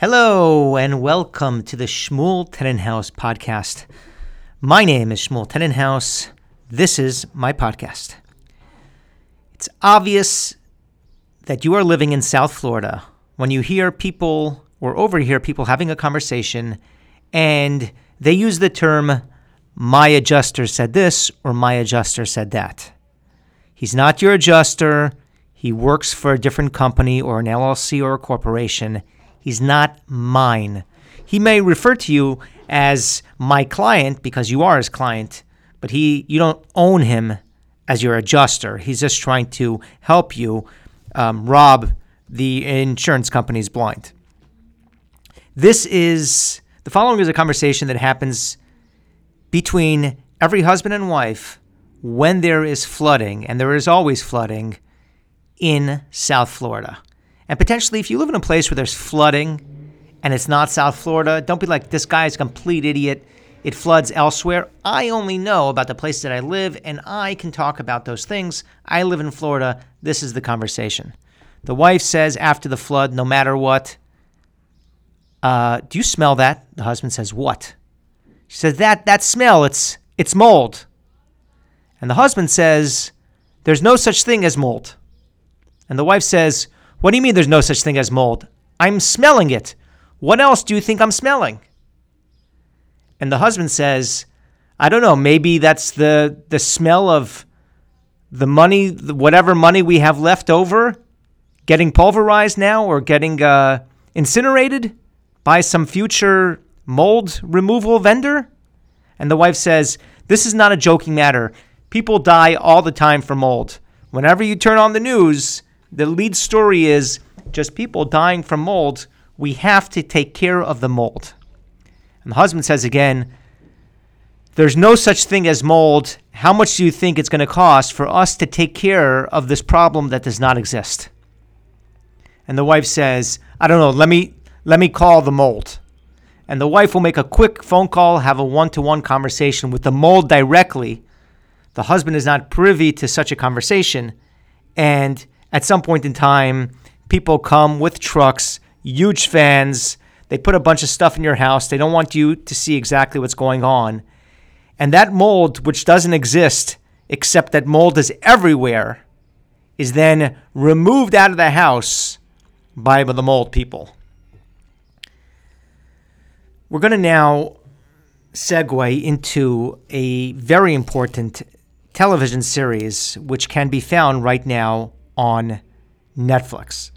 Hello and welcome to the Shmuel Tenenhaus podcast. My name is Shmuel Tenenhaus. This is my podcast. It's obvious that you are living in South Florida when you hear people or overhear people having a conversation and they use the term, my adjuster said this or my adjuster said that. He's not your adjuster. He works for a different company or an LLC or a corporation He's not mine. He may refer to you as my client because you are his client, but he you don't own him as your adjuster. He's just trying to help you um, rob the insurance companies blind. This is the following is a conversation that happens between every husband and wife when there is flooding, and there is always flooding in South Florida. And potentially, if you live in a place where there's flooding and it's not South Florida, don't be like, this guy's a complete idiot. It floods elsewhere. I only know about the places that I live, and I can talk about those things. I live in Florida. This is the conversation. The wife says after the flood, no matter what, uh, do you smell that? The husband says, what? She says, that, that smell, it's, it's mold. And the husband says, there's no such thing as mold. And the wife says, what do you mean there's no such thing as mold? I'm smelling it. What else do you think I'm smelling? And the husband says, I don't know, maybe that's the, the smell of the money, whatever money we have left over, getting pulverized now or getting uh, incinerated by some future mold removal vendor? And the wife says, This is not a joking matter. People die all the time from mold. Whenever you turn on the news, the lead story is just people dying from mold. We have to take care of the mold. And the husband says again, There's no such thing as mold. How much do you think it's going to cost for us to take care of this problem that does not exist? And the wife says, I don't know, let me let me call the mold. And the wife will make a quick phone call, have a one-to-one conversation with the mold directly. The husband is not privy to such a conversation, and at some point in time, people come with trucks, huge fans. They put a bunch of stuff in your house. They don't want you to see exactly what's going on. And that mold, which doesn't exist, except that mold is everywhere, is then removed out of the house by the mold people. We're going to now segue into a very important television series which can be found right now on Netflix.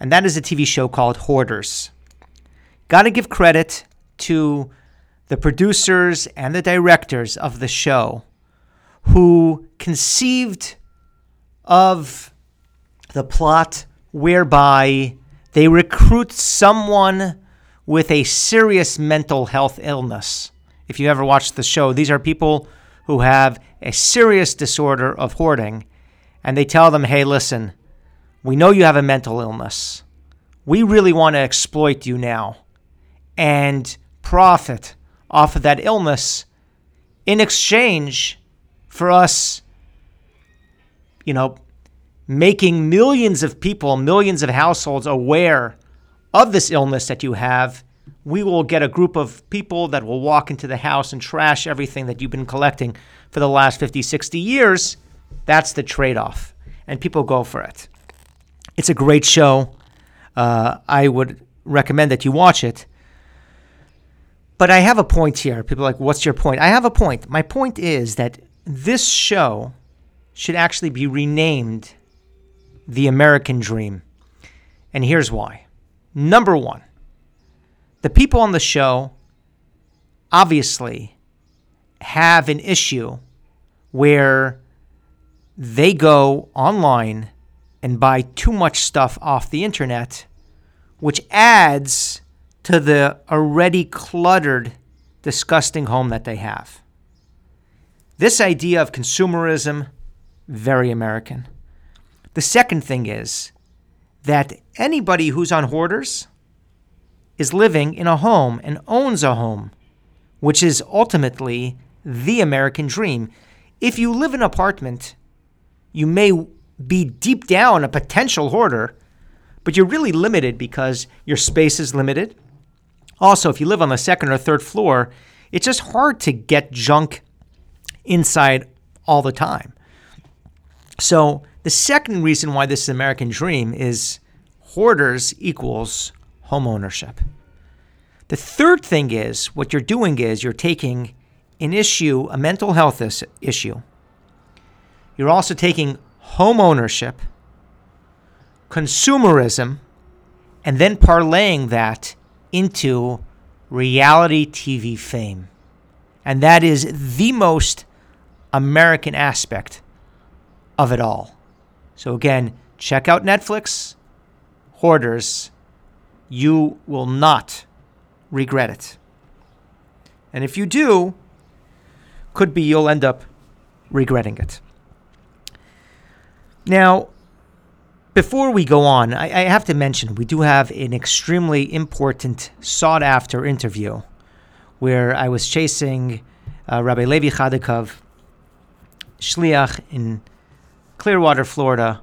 And that is a TV show called Hoarders. Got to give credit to the producers and the directors of the show who conceived of the plot whereby they recruit someone with a serious mental health illness. If you ever watched the show, these are people who have a serious disorder of hoarding and they tell them, hey, listen, we know you have a mental illness. We really want to exploit you now and profit off of that illness in exchange for us, you know, making millions of people, millions of households aware of this illness that you have. We will get a group of people that will walk into the house and trash everything that you've been collecting for the last 50, 60 years that's the trade off. And people go for it. It's a great show. Uh, I would recommend that you watch it. But I have a point here. People are like, what's your point? I have a point. My point is that this show should actually be renamed The American Dream. And here's why. Number one, the people on the show obviously have an issue where they go online and buy too much stuff off the internet, which adds to the already cluttered, disgusting home that they have. This idea of consumerism, very American. The second thing is that anybody who's on hoarders is living in a home and owns a home, which is ultimately the American dream. If you live in an apartment you may be deep down a potential hoarder, but you're really limited because your space is limited. Also, if you live on the second or third floor, it's just hard to get junk inside all the time. So, the second reason why this is American dream is hoarders equals home ownership. The third thing is what you're doing is you're taking an issue, a mental health issue. You're also taking home ownership, consumerism, and then parlaying that into reality TV fame. And that is the most American aspect of it all. So, again, check out Netflix, Hoarders. You will not regret it. And if you do, could be you'll end up regretting it. Now, before we go on, I, I, have to mention we do have an extremely important, sought after interview where I was chasing uh, Rabbi Levi Hodakov, Shliach in Clearwater, Florida,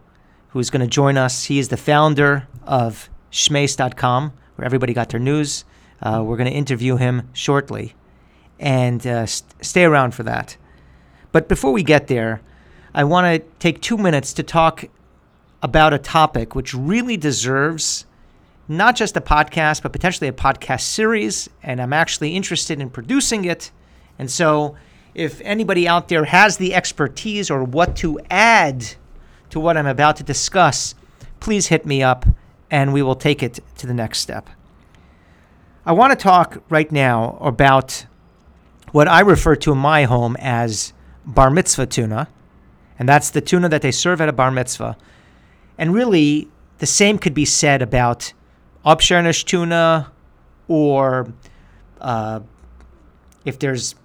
who's going to join us. He is the founder of Shmais.com, where everybody got their news. Uh, we're going to interview him shortly and uh, st- stay around for that. But before we get there, I want to take two minutes to talk about a topic which really deserves not just a podcast, but potentially a podcast series. And I'm actually interested in producing it. And so, if anybody out there has the expertise or what to add to what I'm about to discuss, please hit me up and we will take it to the next step. I want to talk right now about what I refer to in my home as bar mitzvah tuna, and that's the tuna that they serve at a bar mitzvah. And really, the same could be said about Upshernish tuna or uh, if there's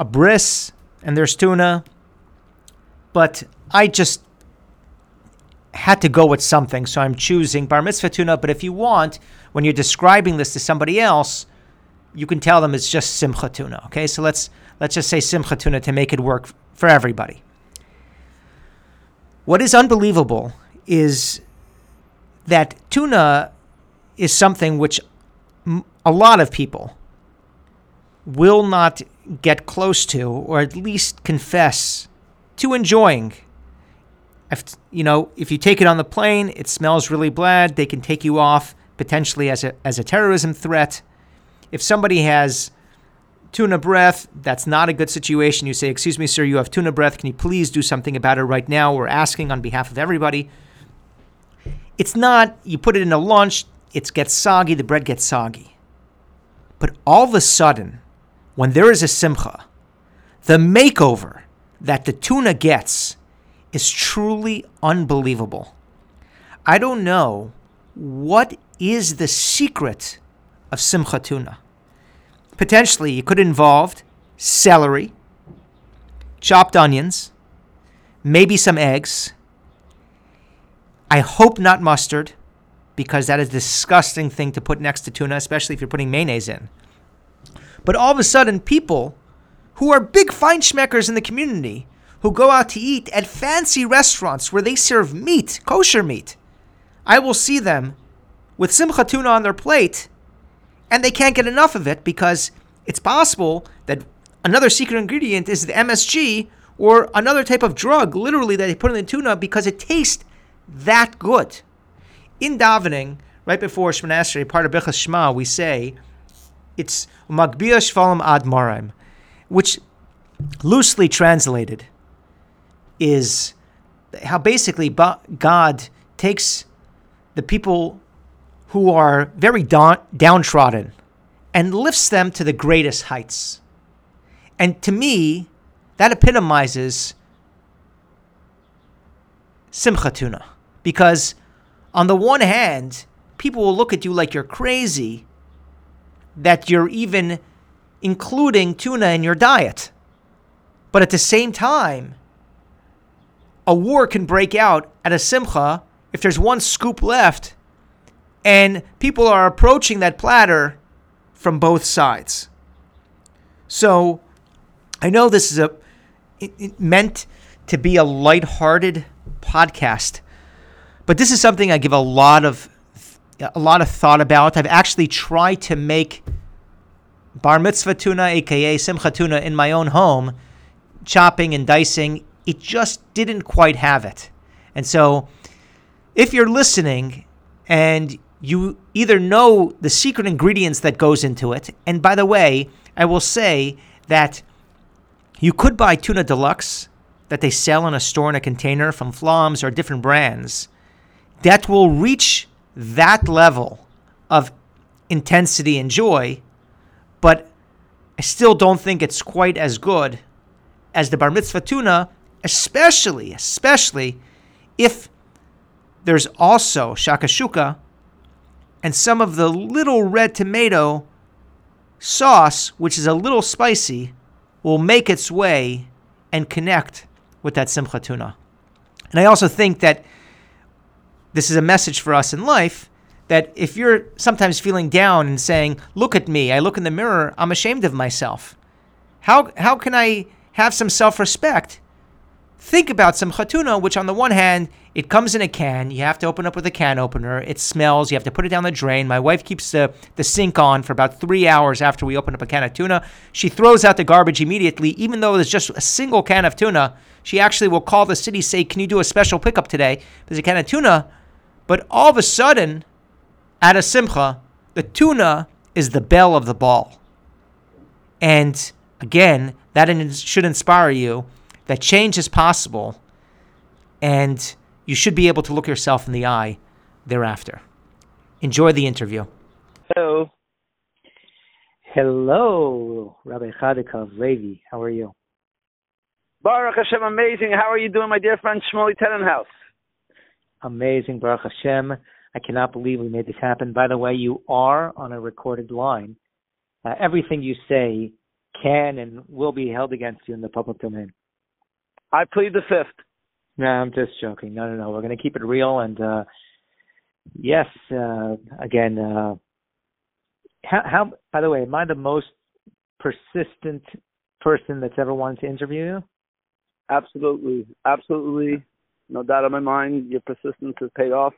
a bris and there's tuna. But I just had to go with something, so I'm choosing bar mitzvah tuna. But if you want, when you're describing this to somebody else, you can tell them it's just simcha tuna. Okay, so let's let's just say simcha tuna to make it work for everybody. What is unbelievable is that tuna is something which a lot of people will not get close to or at least confess to enjoying. If, you know, if you take it on the plane, it smells really bad. They can take you off potentially as a, as a terrorism threat. If somebody has tuna breath, that's not a good situation. You say, Excuse me, sir, you have tuna breath. Can you please do something about it right now? We're asking on behalf of everybody. It's not, you put it in a lunch, it gets soggy, the bread gets soggy. But all of a sudden, when there is a simcha, the makeover that the tuna gets is truly unbelievable. I don't know what is the secret of simcha tuna. Potentially, it could involve celery, chopped onions, maybe some eggs, I hope not mustard, because that is a disgusting thing to put next to tuna, especially if you're putting mayonnaise in. But all of a sudden, people who are big feinschmeckers in the community who go out to eat at fancy restaurants where they serve meat, kosher meat, I will see them with simcha tuna on their plate, and they can't get enough of it because it's possible that another secret ingredient is the MSG or another type of drug, literally, that they put in the tuna because it tastes that good. In davening, right before Shemoneh Esrei, part of Birchas Shema, we say it's Magbia Shvalim Ad Marim, which loosely translated is how basically God takes the people who are very downtrodden and lifts them to the greatest heights. And to me, that epitomizes Simcha Tuna. Because on the one hand, people will look at you like you're crazy that you're even including tuna in your diet. But at the same time, a war can break out at a simcha if there's one scoop left and people are approaching that platter from both sides. So I know this is a it, it meant to be a light-hearted podcast but this is something I give a lot of a lot of thought about. I've actually tried to make bar mitzvah tuna, aka simcha tuna, in my own home, chopping and dicing. It just didn't quite have it. And so, if you're listening and you either know the secret ingredients that goes into it, and by the way, I will say that you could buy tuna deluxe that they sell in a store in a container from Flom's or different brands that will reach that level of intensity and joy, but I still don't think it's quite as good as the bar mitzvah tuna, especially, especially if there's also shakashuka and some of the little red tomato sauce, which is a little spicy, will make its way and connect with that simcha tuna. And I also think that this is a message for us in life that if you're sometimes feeling down and saying, "Look at me, I look in the mirror, I'm ashamed of myself." How how can I have some self-respect? Think about simcha tuna, which on the one hand, it comes in a can. You have to open up with a can opener. It smells. You have to put it down the drain. My wife keeps the, the sink on for about three hours after we open up a can of tuna. She throws out the garbage immediately, even though there's just a single can of tuna. She actually will call the city, say, Can you do a special pickup today? There's a can of tuna but all of a sudden, at a simcha, the tuna is the belle of the ball. And again, that should inspire you that change is possible and you should be able to look yourself in the eye thereafter. Enjoy the interview. Hello. Hello, Rabbi Hodakov Levi. How are you? Baruch Hashem, amazing. How are you doing, my dear friend Shmuley Tenenhaus? amazing, Baruch Hashem. I cannot believe we made this happen. By the way, you are on a recorded line. Uh, everything you say can and will be held against you in the public domain. I plead the fifth. No, I'm just joking. No, no, no. We're going to keep it real. And uh, yes, uh, again, uh, how, how? By the way, am I the most persistent person that's ever wanted to interview you? Absolutely, absolutely no doubt in my mind, your persistence has paid off,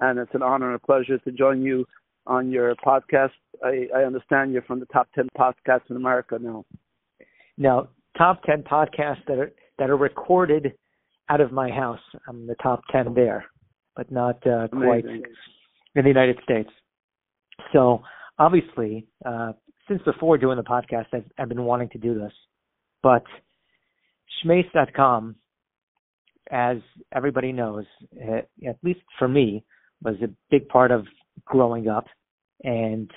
and it's an honor and a pleasure to join you on your podcast. I, I understand you're from the top ten podcasts in America now. Now, top ten podcasts that are that are recorded out of my house. I'm the top ten there, but not uh, quite in the United States. So obviously, uh, since before doing the podcast, I've, I've been wanting to do this, but Shmais.com as everybody knows, eh, at least for me, was a big part of growing up. And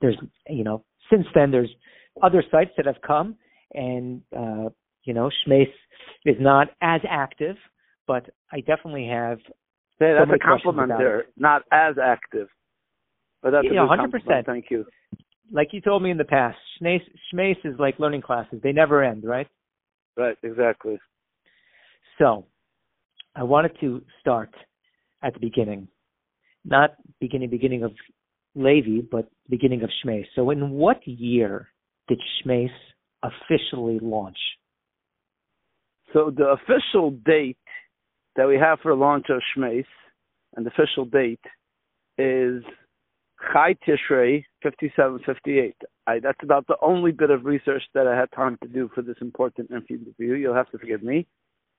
there's, you know, since then there's other sites that have come, and uh, you know, Shmais is not as active, but I definitely have. Yeah, that's so a compliment there. It. Not as active, but that's a hundred percent. Thank you. Like you told me in the past, Shmais, Shmais is like learning classes; they never end, right? Right, exactly. So I wanted to start at the beginning, not beginning beginning of Levi, but beginning of Shmais. So in what year did Shmais officially launch? So the official date that we have for launch of Shmais, and the official date is Chai Tishrei 5758. I, that's about the only bit of research that I had time to do for this important interview. You'll have to forgive me.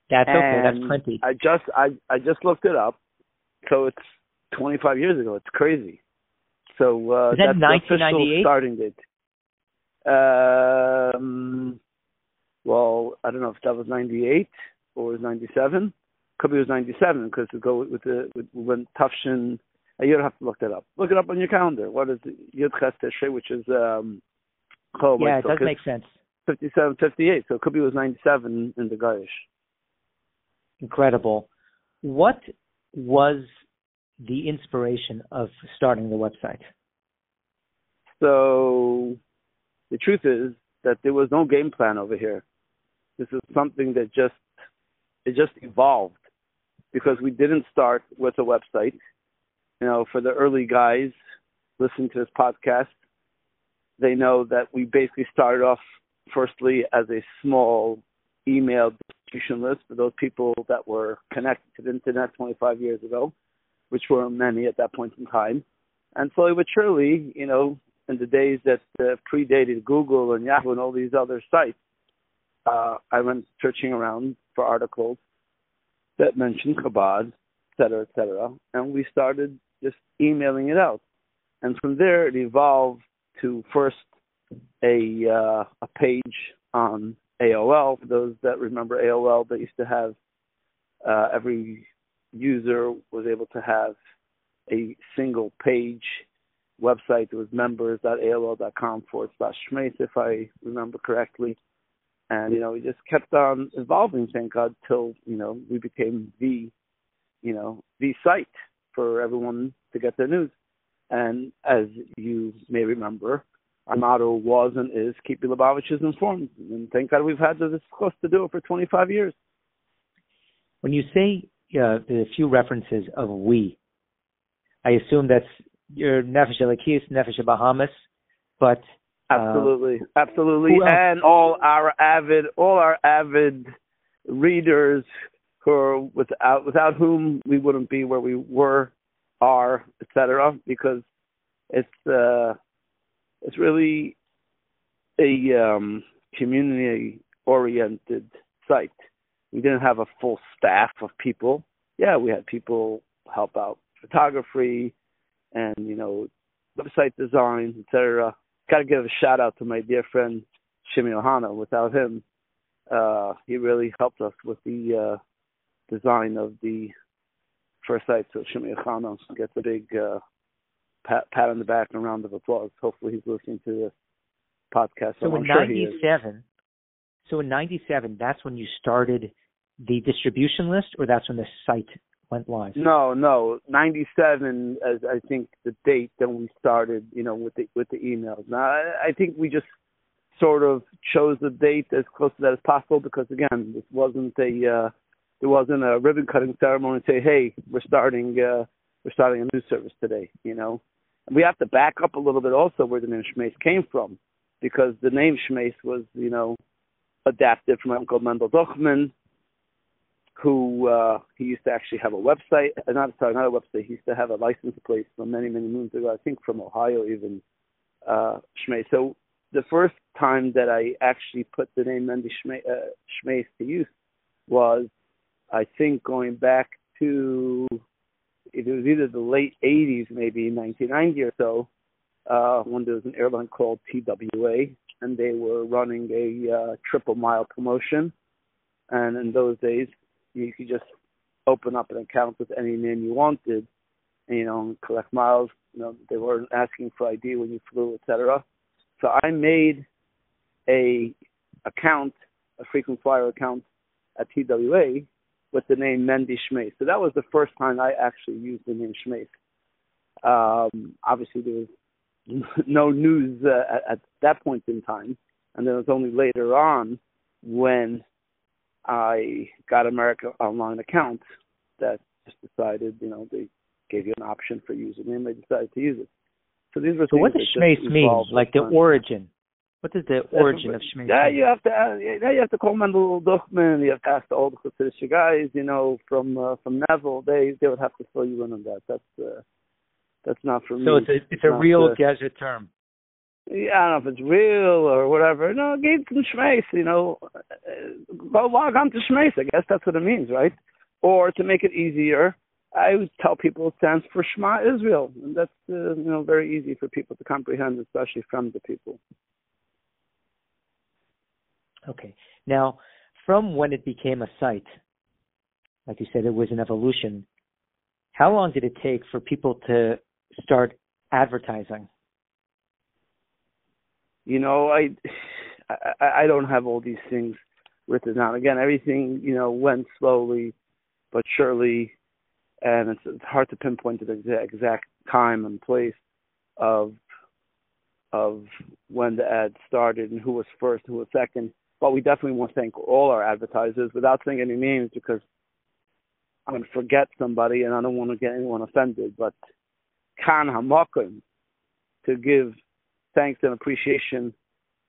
That's okay. That's plenty. I just I I just looked it up. So it's 25 years ago. It's crazy. So uh, Is that that's the official starting date. Um, well, I don't know if that was 98 or was 97. Could be it was 97 because we go with the with, when Tufshin. Uh, you don't have to look that up. Look it up on your calendar. What is Yud Ches which is um. Oh, yeah, it does make sense. 57, 58. So it could be it was 97 in the Gaish incredible. What was the inspiration of starting the website? So the truth is that there was no game plan over here. This is something that just it just evolved because we didn't start with a website. You know, for the early guys listening to this podcast, they know that we basically started off firstly as a small email distribution list for those people that were connected to the internet 25 years ago. which were many at that point in time. And slowly but surely, you know, in the days that uh, predated Google and Yahoo and all these other sites, uh, I went searching around for articles that mentioned Chabad, et cetera, et cetera, and we started just emailing it out. And from there, it evolved to first a uh, a page on AOL. For those that remember AOL, they used to have uh, every user was able to have a single page website. It was members.aol.com forward slash shmais, if I remember correctly. And, you know, we just kept on evolving, thank God, till, you know, we became the, you know, the site for everyone to get their news. And as you may remember, our motto was and is keep your Lubavitchers informed. And thank God we've had this close to do it for 25 years. When you say uh, a few references of we, I assume that's your Nefesh Elokis, Nefesh Bahamis, but uh, absolutely, absolutely, and all our avid, all our avid readers who are without without whom we wouldn't be where we were, are, etc. Because it's uh, it's really a um, community oriented site. We didn't have a full staff of people. Yeah, we had people help out photography and you know website design, etc. Got to give a shout out to my dear friend Shimi Ohana. Without him, uh, he really helped us with the uh, design of the first site. So Shimi Ohana gets a big uh, pat, pat on the back and a round of applause. Hopefully, he's listening to this podcast. So in '97, so in '97, that's when you started the distribution list, or that's when the site went live? No, no, '97 as I think the date that we started. You know, with the with the emails. Now, I, I think we just sort of chose the date as close to that as possible because again, this wasn't a uh, there wasn't a ribbon cutting ceremony to say, hey, we're starting uh, we're starting a news service today. You know, and we have to back up a little bit also where the name Shmais came from because the name Shmais was you know adapted from Uncle Mendel Duchman who uh, he used to actually have a website. Uh, not sorry, not a website. He used to have a license plate from many many moons ago. I think from Ohio even. Uh, Shmei. So the first time that I actually put the name Mendy Shmei, uh, to use was, I think, going back to it was either the late 80s, maybe 1990 or so, uh, when there was an airline called TWA, and they were running a uh, triple mile promotion. And in those days, you could just open up an account with any name you wanted, and, you know, collect miles. You know, they weren't asking for ID when you flew, etc. So I made a account, a frequent flyer account at TWA with the name Mendy Shmais. So that was the first time I actually used the name Shmais. Um, obviously, there was no news uh, at, at that point in time, and then it was only later on when I got America Online account that just decided, you know, they gave you an option for using username. They decided to use it. So these were. So what does Shmais mean? Like the origin. What is the origin of Shmais? Yeah, you have to. Uh, yeah, you have to call Mendel Duchman. You have to ask all the old Hasidic guys, you know, from uh, from Neville. They they would have to fill you in on that. That's uh, that's not for so me. So it's a it's a real uh, desert term. Yeah, I don't know if it's real or whatever. No, give some shmais, you know. Log on to shmais. I guess that's what it means, right? Or to make it easier, I would tell people it stands for Shema Israel, and that's uh, you know very easy for people to comprehend, especially from the people. Okay. Now, from when it became a site, like you said, it was an evolution. How long did it take for people to start advertising? You know, I, I I don't have all these things written down. Again, everything you know went slowly, but surely, and it's, it's hard to pinpoint the exact, time and place of of when the ad started and who was first, who was second. But we definitely want to thank all our advertisers without saying any names because I'm going to forget somebody and I don't want to get anyone offended. But Kan Hamakom to give thanks and appreciation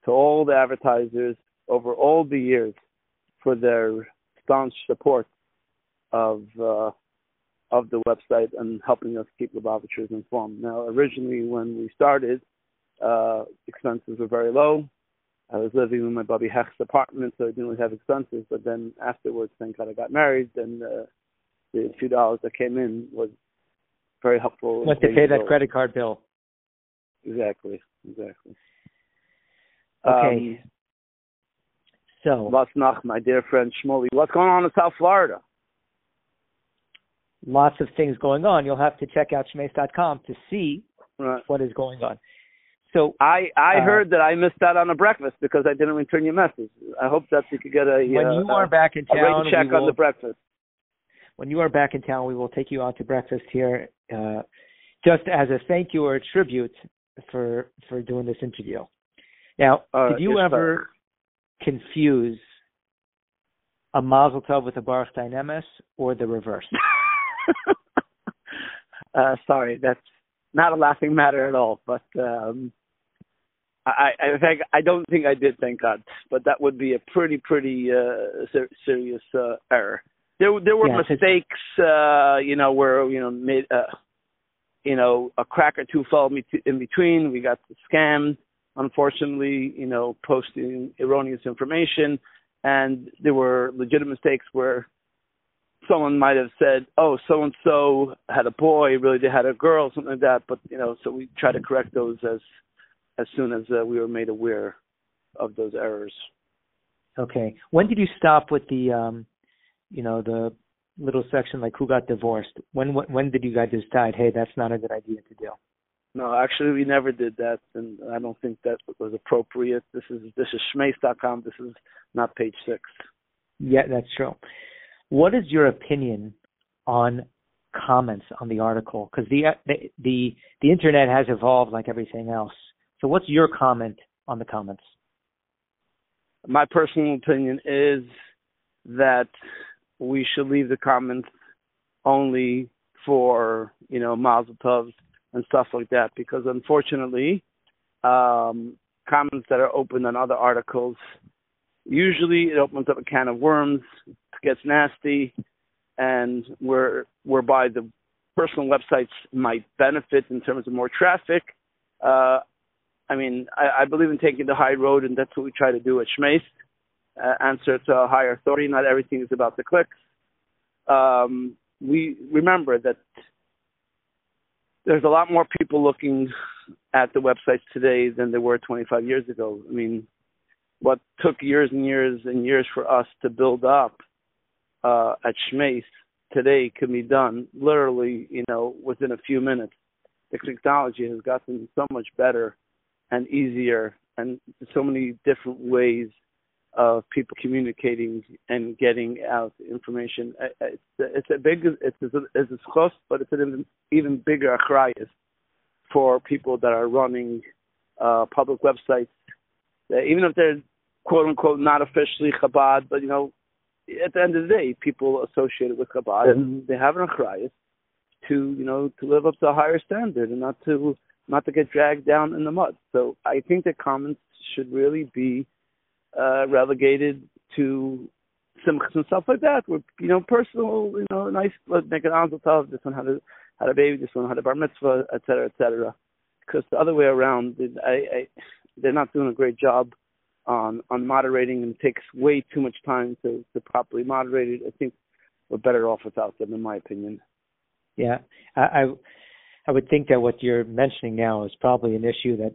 to all the advertisers over all the years for their staunch support of uh, of the website and helping us keep Lubavitchers informed. Now, originally when we started, uh, expenses were very low. I was living in my Bobby Hecht's apartment, so I didn't really have expenses. But then afterwards, thank God I got married, and uh, the few dollars that came in was very helpful. Went to pay that credit card bill. Exactly, exactly. Okay. Um, so, what's nach, my dear friend Shmuley? What's going on in South Florida? Lots of things going on. You'll have to check out shmais.com to see right. what is going on. So I I uh, heard that I missed out on a breakfast because I didn't return your message. I hope that you could get a when uh, you are back in town. Check will, on the breakfast. When you are back in town, we will take you out to breakfast here, uh, just as a thank you or a tribute for for doing this interview. Now, uh, did you ever confuse a Mazel Tov with a Baruch Dayan Emes or the reverse? uh, sorry, that's not a laughing matter at all. But um, I, I think I don't think I did. Thank God. But that would be a pretty, pretty uh, ser- serious uh, error. There, there were yeah, mistakes. Uh, you know, where you know made. Uh, you know, a crack or two fell in between. We got scammed, unfortunately, you know, posting erroneous information. And there were legitimate mistakes where someone might have said, "Oh, so and so had a boy, really they had a girl, something like that." But you know, so we try to correct those as as soon as uh, we were made aware of those errors. Okay. When did you stop with the, um, you know, the little section like who got divorced? When when did you guys decide, hey, that's not a good idea to do? No, actually, we never did that, and I don't think that was appropriate. This is this is shmais.com. This is not page six. Yeah, that's true. What is your opinion on comments on the article? Because the, the the the internet has evolved like everything else. So, what's your comment on the comments? My personal opinion is that we should leave the comments only for you know Mazel Tovs and stuff like that because unfortunately um, comments that are open on other articles usually it opens up a can of worms it gets nasty and where whereby the personal websites might benefit in terms of more traffic. Uh, I mean, I, I believe in taking the high road, and that's what we try to do at Shmais uh, answer to a higher authority. Not everything is about the clicks. Um, we remember that there's a lot more people looking at the websites today than there were 25 years ago. I mean, what took years and years and years for us to build up uh, at Shmais today can be done literally, you know, within a few minutes. The technology has gotten so much better and easier, and so many different ways of people communicating and getting out information. It's, it's a big, it's a, it's a but it's an even bigger achrayas for people that are running uh, public websites. Even if they're quote unquote not officially Chabad, but you know, at the end of the day, people associated with Chabad and they have an achrayas to you know to live up to a higher standard and not to not to get dragged down in the mud. So I think that comments should really be uh, relegated to simchas and stuff like that, where you know personal, you know, nice. Make an tov. This one had a had a baby. This one had a bar mitzvah, et cetera, et cetera. Because the other way around, I, I, they're not doing a great job on on moderating, and it takes way too much time to to properly moderate it. I think we're better off without them, in my opinion. Yeah, I, I I would think that what you're mentioning now is probably an issue that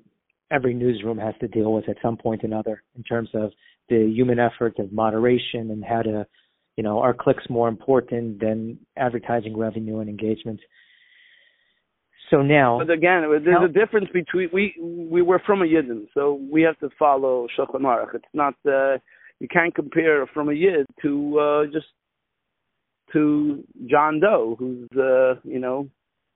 every newsroom has to deal with at some point or another in terms of the human effort of moderation and how to, you know, are clicks more important than advertising revenue and engagement? So now, but again, there's how, a difference between we we were from a yidden, so we have to follow Shulchan Aruch. It's not uh, you can't compare from a yid to uh, just to John Doe, who's uh, you know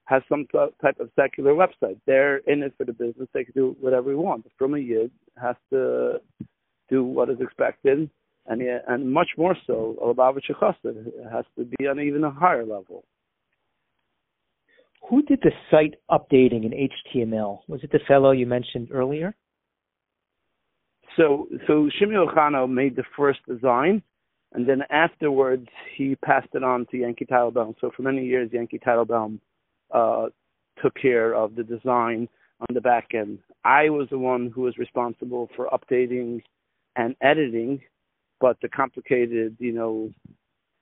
has some type of secular website. They're in it for the business. They can do whatever they want. From a yid has to do what is expected, and and much more so, Chassid has to be on even a higher level. Who did the site updating in HTML? Was it the fellow you mentioned earlier? So, so Shimi Ohana made the first design, and then afterwards he passed it on to Yankee Teitelbaum. So for many years, Yankee Teitelbaum uh, took care of the design on the back end. I was the one who was responsible for updating and editing, but the complicated, you know,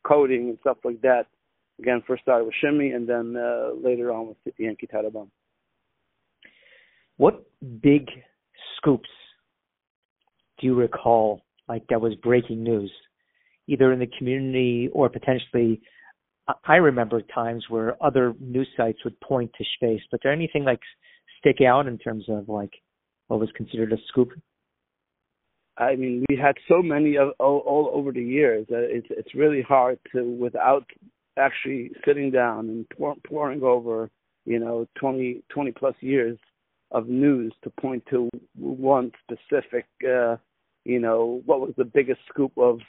coding and stuff like that, again, first started with Shimmy and then uh, later on with Yankee Teitelbaum. What big scoops do you recall, like that was breaking news, either in the community or potentially? I remember times where other news sites would point to space, but there anything like stick out in terms of like what was considered a scoop? I mean, we had so many of all, all over the years. Uh, it's it's really hard to without actually sitting down and pour, pouring over, you know, 20, 20 plus years of news to point to one specific, uh, you know, what was the biggest scoop of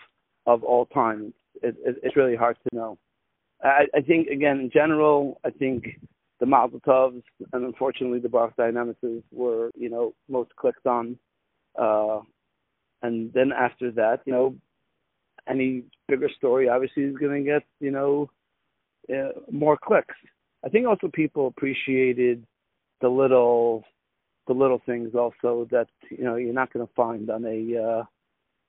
of all time. It, it, it's really hard to know. I, I think again, in general, I think the Mazel Tovs and unfortunately the Baruch Dayan Emes were, you know, most clicked on. Uh, and then after that, you know, any bigger story obviously is going to get, you know, uh, more clicks. I think also people appreciated the little, the little things also that you know you're not going to find on a uh,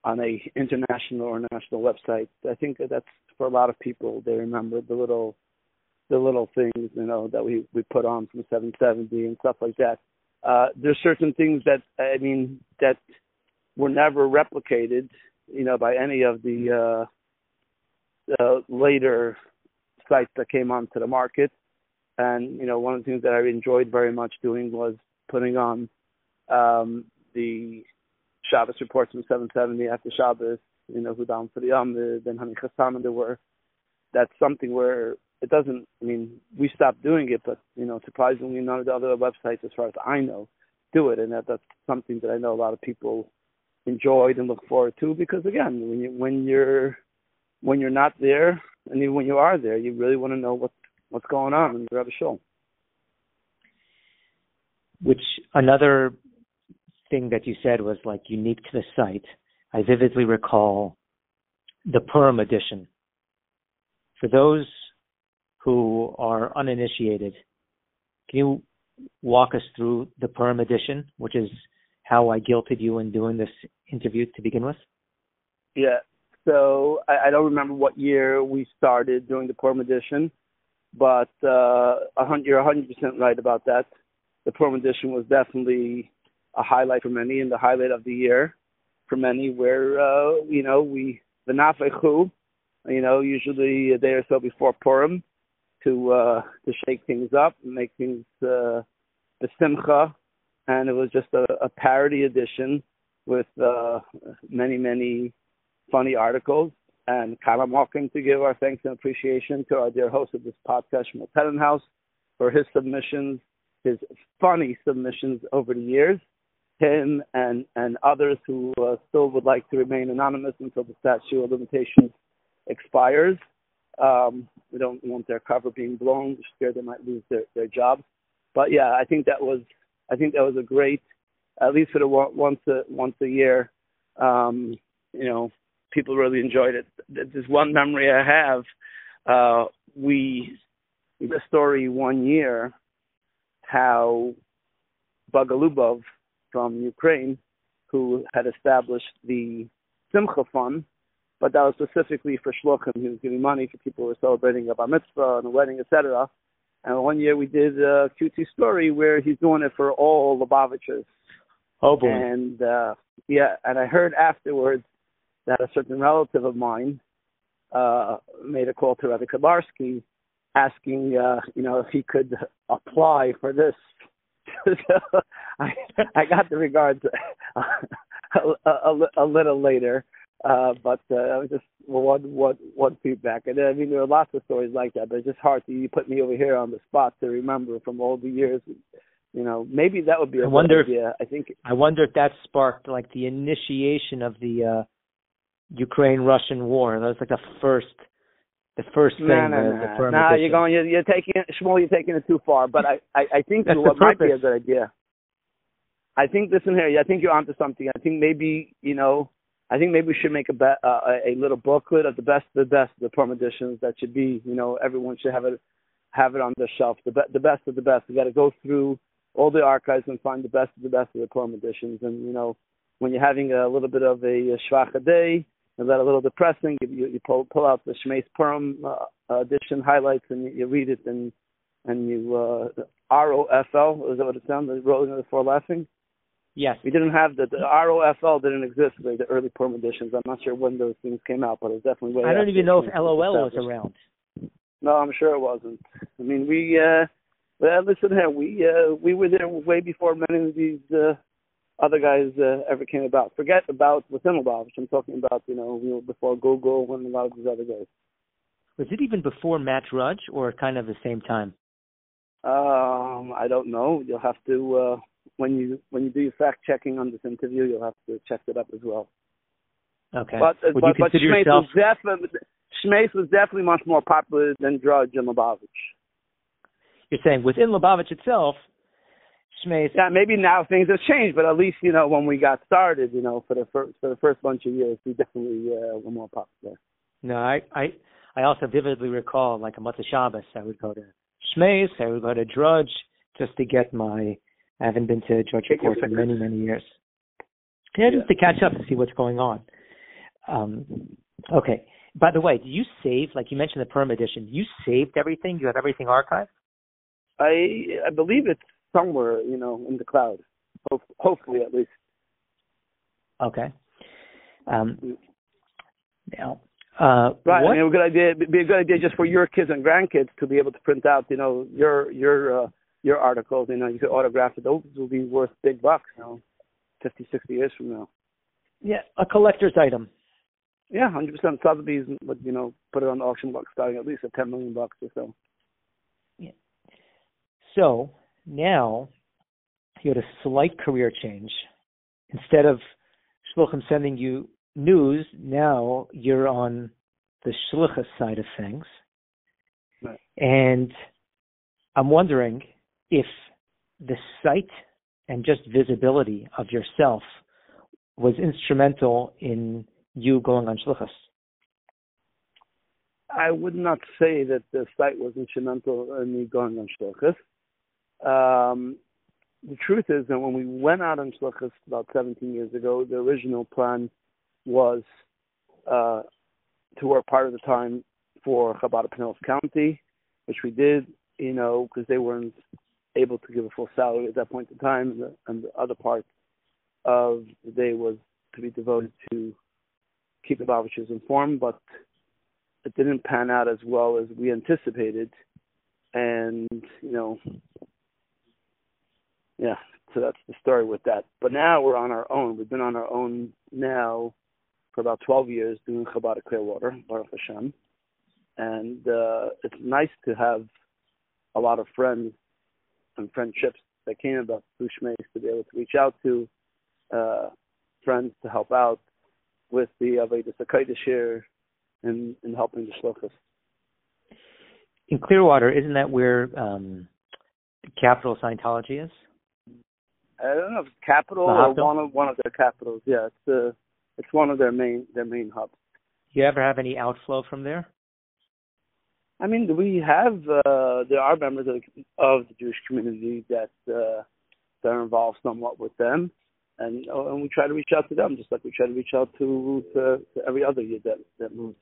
on a international or national website. I think that's for a lot of people. They remember the little the little things, you know, that we we put on from 770 and stuff like that. Uh, there's certain things that I mean that were never replicated, you know, by any of the uh, uh, later sites that came onto the market. And you know, one of the things that I enjoyed very much doing was putting on um, the Shabbos reports from 770 after Shabbos. You know, who down for the Amid and Hani Chassan, and there were. That's something where it doesn't. I mean, we stopped doing it, but you know, surprisingly, none of the other websites, as far as I know, do it, and that that's something that I know a lot of people enjoyed and look forward to because again, when you when you're when you're not there, and even when you are there, you really want to know what what's going on in your show. Which another thing that you said was like unique to the site. I vividly recall the Purim edition. For those who are uninitiated, can you walk us through the Purim edition, which is how I guilted you in doing this interview to begin with? Yeah. So I, I don't remember what year we started doing the Purim edition, but uh, you're 100% right about that. The Purim edition was definitely a highlight for many and the highlight of the year for many where, uh, you know, we, the Nafechu, you know, usually a day or so before Purim, to uh, to shake things up and make things uh, the simcha, and it was just a, a parody edition with uh, many many funny articles. And Kala Malkin to give our thanks and appreciation to our dear host of this podcast, Shmuel Tenenhaus, for his submissions, his funny submissions over the years him and, and others who uh, still would like to remain anonymous until the statute of limitations expires. Um, we don't want their cover being blown. We're scared they might lose their, their jobs. But yeah, I think that was I think that was a great, at least for the once a once a year. Um, you know, people really enjoyed it. There's one memory I have. Uh, we the story one year how Bugalubov from Ukraine, who had established the Simcha Fund, but that was specifically for shluchim. He was giving money for people who were celebrating a bar mitzvah and a wedding, etc. And one year we did a QT story where he's doing it for all Lubavitchers. Oh boy! And uh, yeah, and I heard afterwards that a certain relative of mine uh, made a call to Rabbi Kabarsky asking, uh, you know, if he could apply for this. so I, I got the regards a, a, a, a little later. Uh, but uh, I was just one one one feedback, and I mean there are lots of stories like that. But it's just hard to you put me over here on the spot to remember from all the years. You know, maybe that would be a I wonder idea. If, I think I wonder if that sparked like the initiation of the uh Ukraine-Russian war. That was like the first, the first thing. No, no, no. no. You're going. You're, you're taking it, Shmuel. You're taking it too far. But I, I, I think what might be a good idea. I think listen here. I think you're onto something. I think maybe you know I think maybe we should make a be- uh, a little booklet of the best of the best of the Purim editions. That should be, you know, everyone should have it have it on their shelf. The be- the best of the best. We got to go through all the archives and find the best of the best of the Purim editions. And you know, when you're having a little bit of a, a shvacha day, and that a little depressing, you, you, you pull pull out the Shmais Purim uh, edition highlights and you, you read it and and you uh, R O F L is that what it sounds? Rolling before laughing. Yes. We didn't have the, the ROFL didn't exist the, the early Purim editions. I'm not sure when those things came out, but it was definitely way. I don't even know if LOL LOL was around. No, I'm sure it wasn't. I mean, we uh, well, listen here. We uh, we were there way before many of these uh, other guys uh, ever came about. Forget about within which I'm talking about you know, you know before Google and a lot of these other guys. Was it even before Matt Drudge or kind of the same time? Um, I don't know. You'll have to uh, when you when you do your fact checking on this interview, you'll have to check it up as well. Okay. But Would but, you but consider Shmais yourself? was definitely Shmais was definitely much more popular than Drudge and Lubavitch. You're saying within Lubavitch itself, Yeah, maybe now things have changed, but at least you know when we got started, you know, for the first for the first bunch of years, we definitely uh, were more popular. No, I I I also vividly recall like a Motzei Shabbos, I would go to Shmais, I would go to Drudge just to get my. I haven't been to your Report in many many years. Yeah, just to catch up and see what's going on. Um, okay. By the way, do you save like you mentioned the Purim edition? You saved everything. You have everything archived. I I believe it's somewhere, you know, in the cloud. Ho- hopefully, at least. Okay. Um, now, uh, Right. what- I mean, a good idea. Be a good idea just for your kids and grandkids to be able to print out, you know, your your uh, your articles. You know, you could autograph it. Those will be worth big bucks. You know, fifty, sixty years from now. yeah, a collector's item. Yeah, hundred percent. Sotheby's would you know put it on the auction block starting at least at ten million bucks or so. Yeah. So now you had a slight career change. Instead of Shluchim sending you news, now you're on the Shluchah side of things. Right. And I'm wondering if the sight and just visibility of yourself was instrumental in you going on Shluchas. I would not say that the site was instrumental in me going on shluchas. Um, the truth is that when we went out on shluchas about 17 years ago, the original plan was uh, to work part of the time for Chabad of Pinellas County, which we did, you know, because they weren't able to give a full salary at that point in time, and the, and the other part of the day was to be devoted to keep the Babishes informed, but it didn't pan out as well as we anticipated. And, you know, yeah, so that's the story with that. But now we're on our own. We've been on our own now for about 12 years doing Chabad of Clearwater, Baruch Hashem. And uh, it's nice to have a lot of friends and friendships that came about through Shmais to be able to reach out to uh, friends to help out with the Avodah Sakaitis here in, in helping the shlokas. In Clearwater, isn't that where um, capital Scientology is? I don't know if it's capital or one of one of their capitals. Yeah, it's uh, it's one of their main their main hubs. Do you ever have any outflow from there? I mean, we have uh, there are members of, of the Jewish community that uh, that are involved somewhat with them, and uh, and we try to reach out to them just like we try to reach out to to, to every other year that that moves.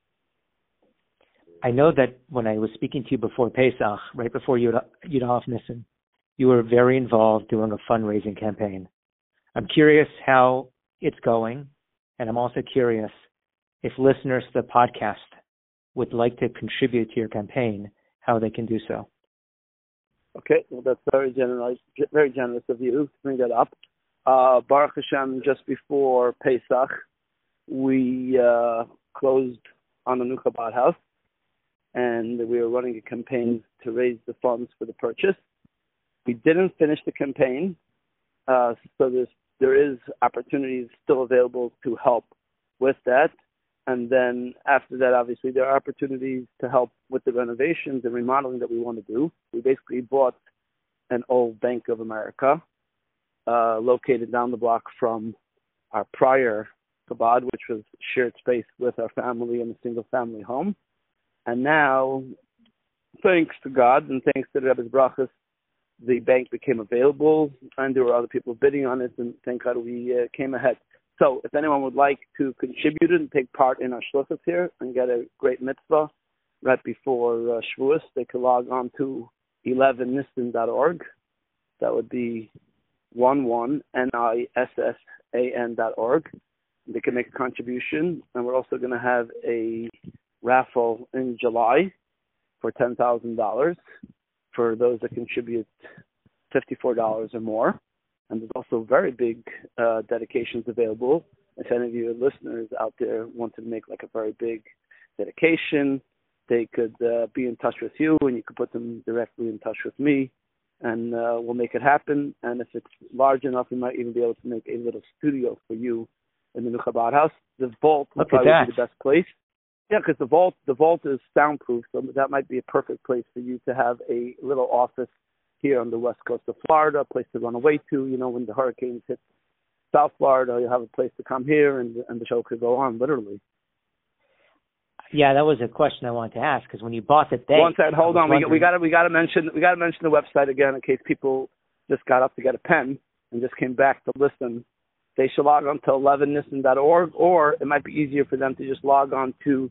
I know that when I was speaking to you before Pesach, right before Yud Yud Nissen, you were very involved doing a fundraising campaign. I'm curious how it's going, and I'm also curious if listeners to the podcast would like to contribute to your campaign, how they can do so. Okay, well that's very generous, very generous of you to bring that up. Uh, Baruch Hashem, just before Pesach, we uh, closed on the Chabad house, and we were running a campaign to raise the funds for the purchase. We didn't finish the campaign, uh, so there's there is opportunities still available to help with that. And then after that, obviously, there are opportunities to help with the renovations and remodeling that we want to do. We basically bought an old Bank of America uh, located down the block from our prior Chabad, which was shared space with our family in a single family home. And now, thanks to God and thanks to the Rebbe's brachas, the bank became available, and there were other people bidding on it, and thank God we uh, came ahead. So, if anyone would like to contribute and take part in our shluchas here and get a great mitzvah right before uh, Shavuos, they can log on to 11nissan.org. That would be 11 N-I-S-S-A-N dot org. They can make a contribution, and we're also going to have a raffle in July for $10,000 for those that contribute $54 or more. And there's also very big uh, dedications available. If any of your listeners out there want to make like a very big dedication, they could uh, be in touch with you, and you could put them directly in touch with me, and uh, we'll make it happen. And if it's large enough, we might even be able to make a little studio for you in the new Chabad house. The vault would probably be the best place. Yeah, because the vault the vault is soundproof, so that might be a perfect place for you to have a little office here on the west coast of Florida, a place to run away to. You know, when the hurricanes hit South Florida, you have a place to come here, and and the show could go on literally. Yeah, that was a question I wanted to ask because when you bought the day, one second, hold on, we we got to we got to mention we got to mention the website again in case people just got up to get a pen and just came back to listen. They should log on to 11nissan.org, or it might be easier for them to just log on to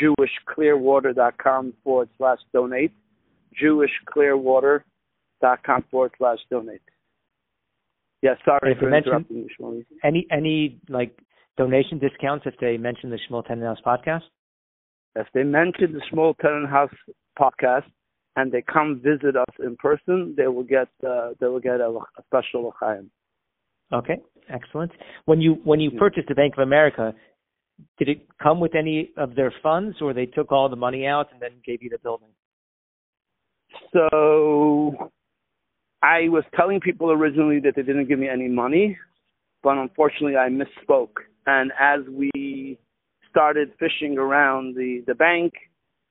jewishclearwater.com forward slash donate. jewishclearwater.com forward slash donate. Yeah, sorry for interrupting you, Any any like donation discounts if they mention the Shmuel Tenenhaus podcast? If they mention the Shmuel Tenenhaus podcast and they come visit us in person, they will get uh, they will get a, a special l'chaim. Okay, excellent. When you when you purchased the Bank of America, did it come with any of their funds, or they took all the money out and then gave you the building? So, I was telling people originally that they didn't give me any money, but unfortunately I misspoke. And as we started fishing around the the bank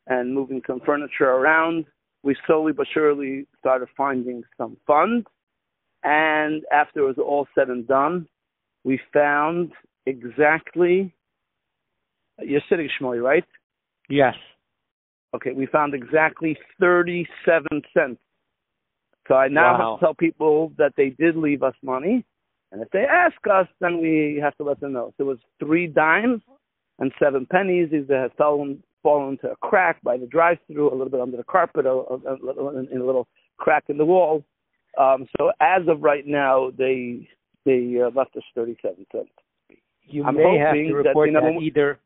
and moving some furniture around, we slowly but surely started finding some funds. And after it was all said and done, we found exactly you're sitting Shmoy, right? Yes. Okay, we found exactly 37 cents. So I now wow. have to tell people that they did leave us money. And if they ask us, then we have to let them know. So it was three dimes and seven pennies. These had fallen, fallen into a crack by the drive-through, a little bit under the carpet, a, a, a, in a little crack in the wall. Um, so as of right now, they they uh, left us 37 cents. You I'm may have to report that, that either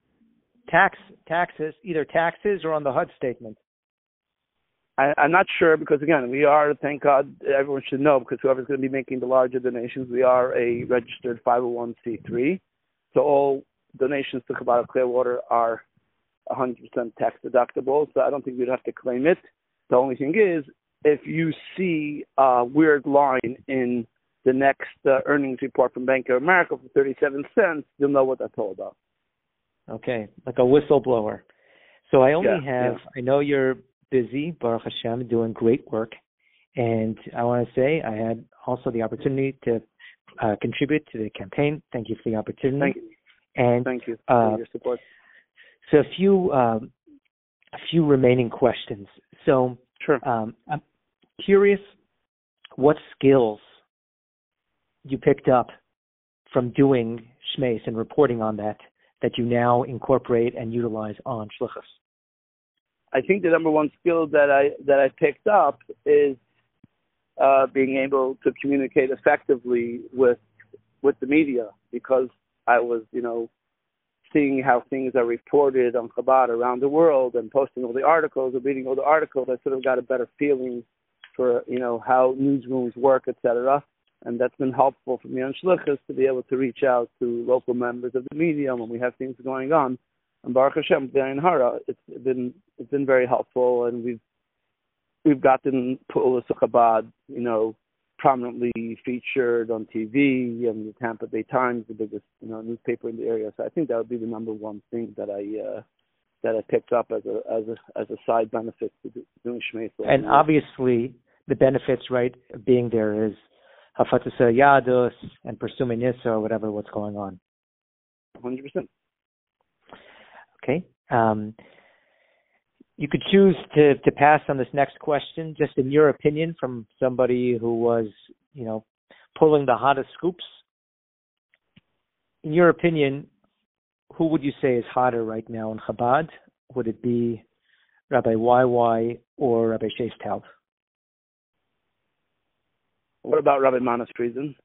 tax taxes, either taxes or on the HUD statement? I, I'm not sure because again, we are. Thank God, everyone should know because whoever's going to be making the larger donations, we are a registered 501c3. So all donations to Chabad Clearwater are 100% tax deductible. So I don't think we'd have to claim it. The only thing is, if you see a weird line in the next uh, earnings report from Bank of America for 37 cents, you'll know what that's all about. Okay, like a whistleblower. So I only yeah, have. Yeah. I know you're busy, Baruch Hashem, doing great work, and I want to say I had also the opportunity to uh, contribute to the campaign. Thank you for the opportunity. Thank you. And thank you for uh, your support. So a few um, a few remaining questions. So sure. Um, I'm curious what skills you picked up from doing Shmais and reporting on that that you now incorporate and utilize on Shlichus? I think the number one skill that I that I picked up is uh, being able to communicate effectively with with the media because I was, you know, seeing how things are reported on Chabad around the world and posting all the articles and reading all the articles. I sort of got a better feeling for, you know, how newsrooms work, etc and that's been helpful for me on Shlichus to be able to reach out to local members of the media when we have things going on. And Baruch Hashem, in Hara, it's been it's been very helpful, and we've we've gotten Pu'ula Chabad, you know, prominently featured on TV and the Tampa Bay Times, the biggest you know newspaper in the area. So I think that would be the number one thing that I uh, that I picked up as a as a as a side benefit to doing Shmei. And obviously, the benefits, right, of being there is Hafatzas Yahadus and pursuing or whatever what's going on. hundred percent. Okay. Um, you could choose to to pass on this next question, just in your opinion, from somebody who was, you know, pulling the hottest scoops. In your opinion, who would you say is hotter right now in Chabad? Would it be Rabbi YY or Rabbi Shais Taub? What about Rabbi Manis Friedman?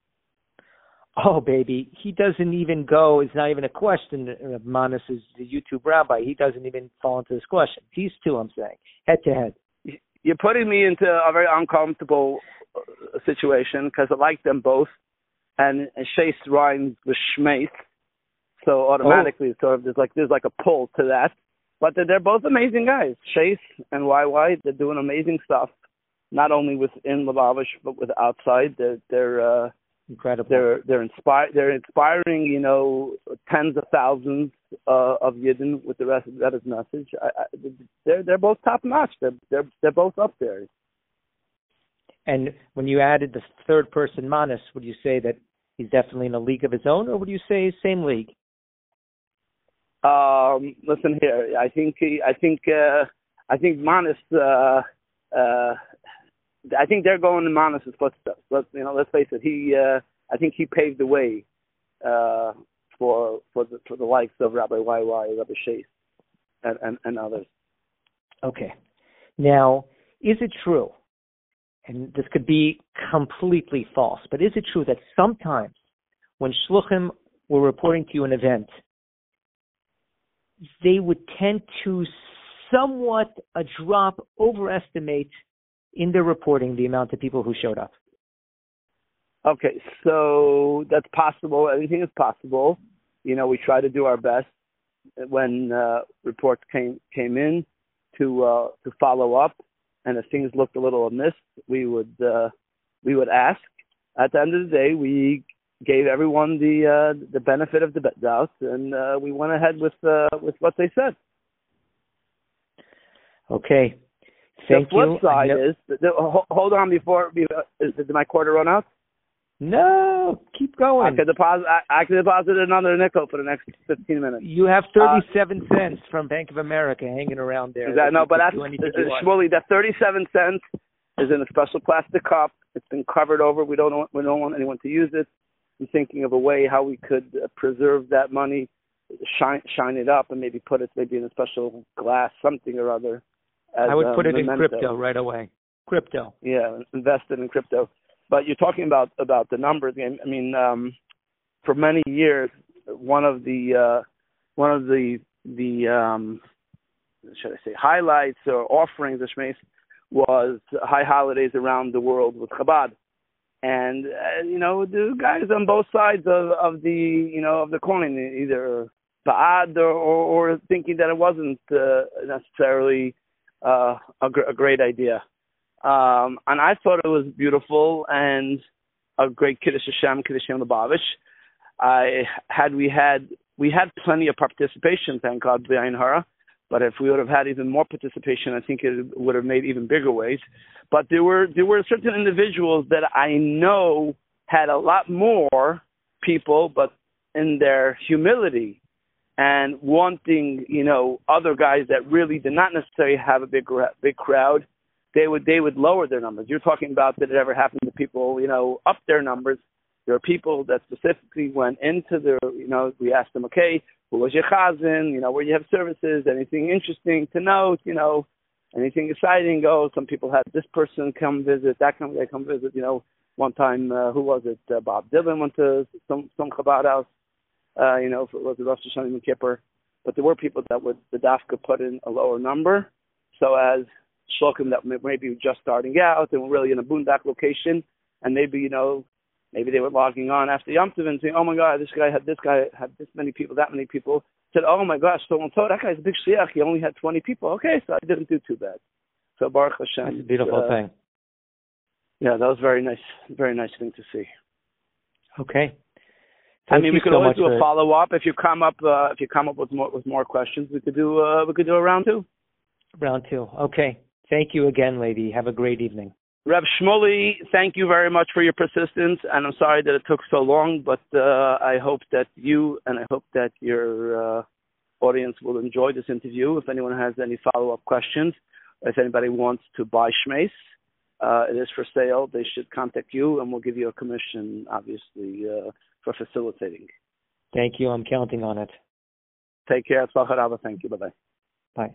Oh, baby, he doesn't even go. It's not even a question. Manas is the YouTube rabbi. He doesn't even fall into this question. These two, I'm saying, head to head. You're putting me into a very uncomfortable uh, situation because I like them both, and, Shais rhymes with Shmais, so automatically oh. sort of there's like there's like a pull to that. But they're, they're both amazing guys. Shais and YY, they're doing amazing stuff, not only within Lubavitch but with outside. They're they're uh, incredible. They're they're inspired. They're inspiring, you know, tens of thousands uh, of Yidden with the rest of that is message. I, I, they're they're both top notch. They're they're they're both up there. And when you added the third person, Manis, would you say that he's definitely in a league of his own, or would you say same league? Um, listen here. I think I think uh, I think Manis. Uh, uh, I think they're going in Manis's footsteps. Let's you know. Let's face it. He. Uh, I think he paved the way uh, for for the for the likes of Rabbi YY, Rabbi Shais, and, and and others. Okay. Now, is it true? And this could be completely false, but is it true that sometimes when shluchim were reporting to you an event, they would tend to somewhat a drop overestimate in their reporting the amount of people who showed up. Okay, so that's possible. Anything is possible. You know, we try to do our best when uh, reports came came in to uh, to follow up, and if things looked a little amiss, we would uh, we would ask. At the end of the day, we gave everyone the uh, the benefit of the doubt, and uh, we went ahead with uh, with what they said. Okay. Thank the flip you. side is the, hold on before is, did my quarter run out? No, keep going. I could deposit. I, I could deposit another nickel for the next fifteen minutes. You have thirty-seven uh, cents from Bank of America hanging around there. That, no, but that's uh, Shmuley. That thirty-seven cents is in a special plastic cup. It's been covered over. We don't want, we don't want anyone to use it. I'm thinking of a way how we could uh, preserve that money, shine shine it up, and maybe put it maybe in a special glass, something or other. I would put it memento. in crypto right away. Crypto. Yeah, invested in crypto. But you're talking about about the numbers game. I mean, um, for many years, one of the uh, one of the the um, should I say highlights or offerings of Shmais was high holidays around the world with Chabad and uh, you know the guys on both sides of of the you know of the coin either bad or, or, or thinking that it wasn't uh, necessarily uh, a, gr- a great idea um and I thought it was beautiful and a great kiddush Hashem kiddush Hashem Lubavitch I had we had we had plenty of participation thank God behind her but if we would have had even more participation, I think it would have made even bigger waves. But there were there were certain individuals that I know had a lot more people, but in their humility and wanting, you know, other guys that really did not necessarily have a big big crowd, they would they would lower their numbers. You're talking about that it ever happened to people, you know, up their numbers. There are people that specifically went into their, you know, we asked them, okay, who was your chazan, you know, where you have services, anything interesting to note, you know, anything exciting. Oh, some people had this person come visit, that come come visit. You know, one time, uh, who was it? Uh, Bob Dylan went to some some Chabad house. Uh, you know, if it was it Rosh Hashanah and Kippur. But there were people that would the dafka put in a lower number, so as shluchim that maybe just starting out and were really in a boondock location, and maybe you know Maybe they were logging on after Yom Tov and saying, "Oh my God, this guy had this guy had this many people, that many people." Said, "Oh my gosh, so and so that guy's a big shliach. He only had 20 people. Okay, so I didn't do too bad." So Baruch Hashem. That's a beautiful uh, thing. Yeah, that was very nice, very nice thing to see. Okay. Thank I mean, we could so always do a follow up if you come up uh, if you come up with more with more questions. We could do uh, we could do a round two. Round two. Okay. Thank you again, lady. Have a great evening. Rev Shmuley, thank you very much for your persistence, and I'm sorry that it took so long, but uh, I hope that you and I hope that your uh, audience will enjoy this interview. If anyone has any follow-up questions, if anybody wants to buy Shmais, uh, it is for sale. They should contact you, and we'll give you a commission, obviously, uh, for facilitating. Thank you. I'm counting on it. Take care. Thank you. Bye-bye. Bye.